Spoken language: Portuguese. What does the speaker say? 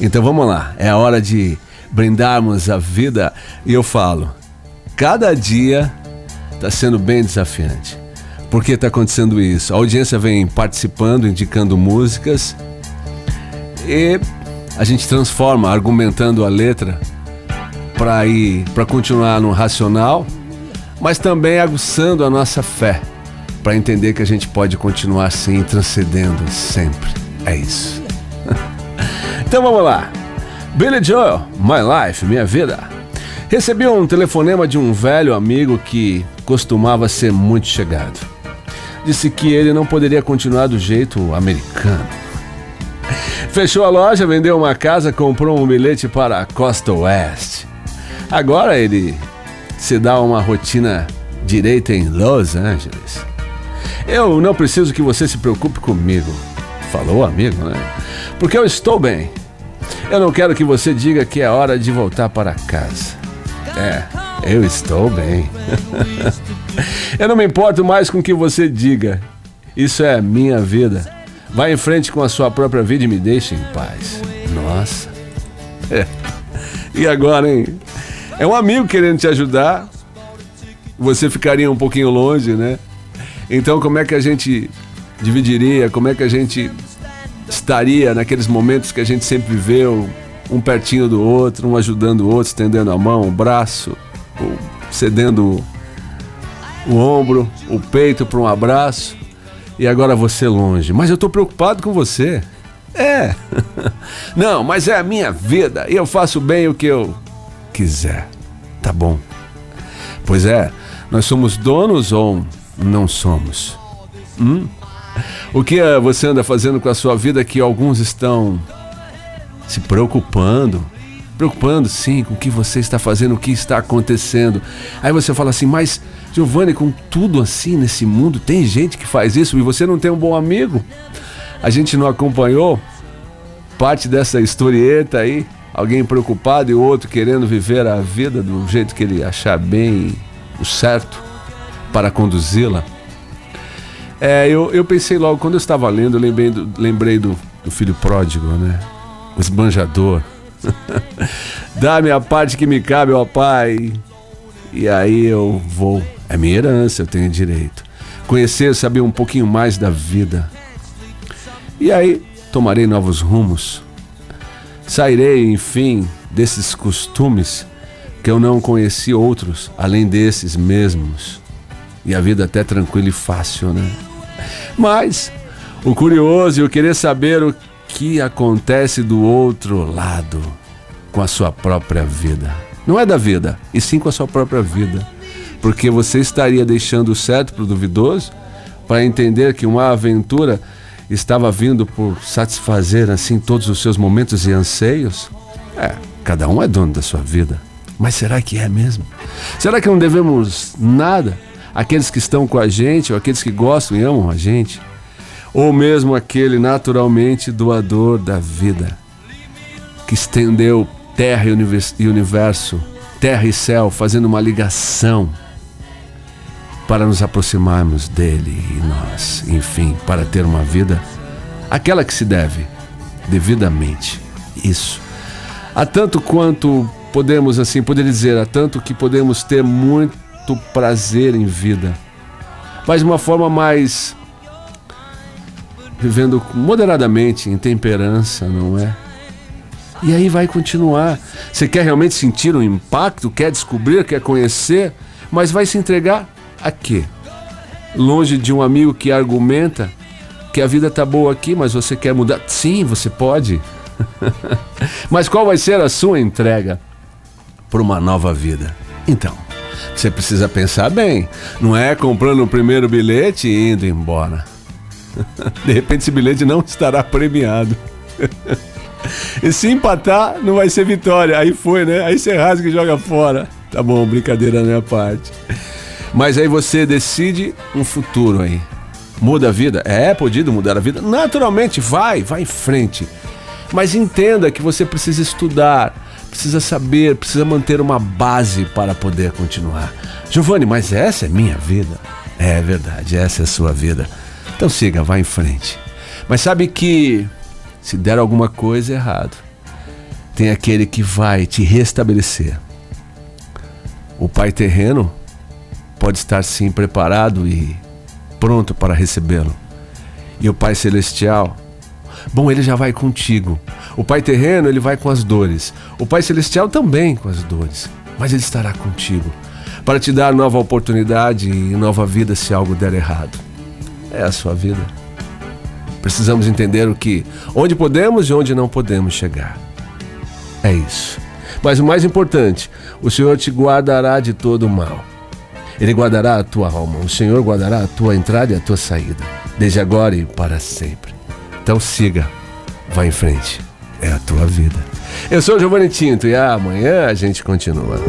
Então vamos lá, é hora de brindarmos a vida e eu falo, cada dia está sendo bem desafiante. Por que está acontecendo isso? A audiência vem participando, indicando músicas e a gente transforma, argumentando a letra para ir para continuar no racional, mas também aguçando a nossa fé para entender que a gente pode continuar assim, transcendendo sempre. É isso. Então vamos lá. Billy Joel, My Life, Minha Vida. Recebi um telefonema de um velho amigo que costumava ser muito chegado. Disse que ele não poderia continuar do jeito americano. Fechou a loja, vendeu uma casa, comprou um bilhete para a costa oeste. Agora ele se dá uma rotina direita em Los Angeles. Eu não preciso que você se preocupe comigo, falou o amigo, né? Porque eu estou bem. Eu não quero que você diga que é hora de voltar para casa. É, eu estou bem. eu não me importo mais com o que você diga. Isso é minha vida. Vá em frente com a sua própria vida e me deixe em paz. Nossa. É. E agora, hein? É um amigo querendo te ajudar. Você ficaria um pouquinho longe, né? Então, como é que a gente dividiria? Como é que a gente estaria naqueles momentos que a gente sempre viveu, um pertinho do outro, um ajudando o outro, estendendo a mão, o braço, cedendo o ombro, o peito para um abraço? E agora você longe. Mas eu estou preocupado com você. É. Não, mas é a minha vida e eu faço bem o que eu quiser. Tá bom. Pois é, nós somos donos ou não somos? Hum? O que eh, você anda fazendo com a sua vida que alguns estão se preocupando? Preocupando, sim, com o que você está fazendo, o que está acontecendo. Aí você fala assim, mas Giovanni, com tudo assim nesse mundo, tem gente que faz isso e você não tem um bom amigo? A gente não acompanhou parte dessa historieta aí? alguém preocupado e outro querendo viver a vida do jeito que ele achar bem, o certo, para conduzi-la. É, eu, eu pensei logo, quando eu estava lendo, eu lembrei do, lembrei do, do filho pródigo, né? O esbanjador. Dá-me a parte que me cabe, ó Pai. E aí eu vou. É minha herança, eu tenho direito. Conhecer, saber um pouquinho mais da vida. E aí tomarei novos rumos Sairei, enfim, desses costumes que eu não conheci outros além desses mesmos. E a vida até tranquila e fácil, né? Mas o curioso e o querer saber o que acontece do outro lado com a sua própria vida. Não é da vida, e sim com a sua própria vida. Porque você estaria deixando o certo para o duvidoso para entender que uma aventura estava vindo por satisfazer assim todos os seus momentos e anseios? É, cada um é dono da sua vida. Mas será que é mesmo? Será que não devemos nada àqueles que estão com a gente, ou aqueles que gostam e amam a gente? Ou mesmo aquele naturalmente doador da vida, que estendeu terra e universo, terra e céu, fazendo uma ligação para nos aproximarmos dele e nós, enfim, para ter uma vida aquela que se deve devidamente. Isso. Há tanto quanto podemos assim, poder dizer, há tanto que podemos ter muito prazer em vida. Mas de uma forma mais vivendo moderadamente, em temperança, não é? E aí vai continuar. Você quer realmente sentir um impacto, quer descobrir, quer conhecer, mas vai se entregar a quê? Longe de um amigo que argumenta que a vida tá boa aqui, mas você quer mudar? Sim, você pode. mas qual vai ser a sua entrega para uma nova vida? Então, você precisa pensar bem. Não é comprando o primeiro bilhete e indo embora. De repente esse bilhete não estará premiado. E se empatar, não vai ser vitória. Aí foi, né? Aí você rasga e joga fora. Tá bom, brincadeira da minha parte. Mas aí você decide um futuro aí. Muda a vida? É podido mudar a vida? Naturalmente, vai, vai em frente. Mas entenda que você precisa estudar, precisa saber, precisa manter uma base para poder continuar. Giovanni, mas essa é minha vida. É verdade, essa é a sua vida. Então siga, vá em frente. Mas sabe que se der alguma coisa errado, tem aquele que vai te restabelecer. O Pai terreno pode estar sim preparado e pronto para recebê-lo. E o Pai celestial, bom, ele já vai contigo. O Pai terreno, ele vai com as dores. O Pai celestial também com as dores, mas ele estará contigo para te dar nova oportunidade e nova vida se algo der errado. É a sua vida. Precisamos entender o que, onde podemos e onde não podemos chegar. É isso. Mas o mais importante, o Senhor te guardará de todo o mal. Ele guardará a tua alma. O Senhor guardará a tua entrada e a tua saída, desde agora e para sempre. Então siga, vá em frente. É a tua vida. Eu sou o Giovanni Tinto e amanhã a gente continua.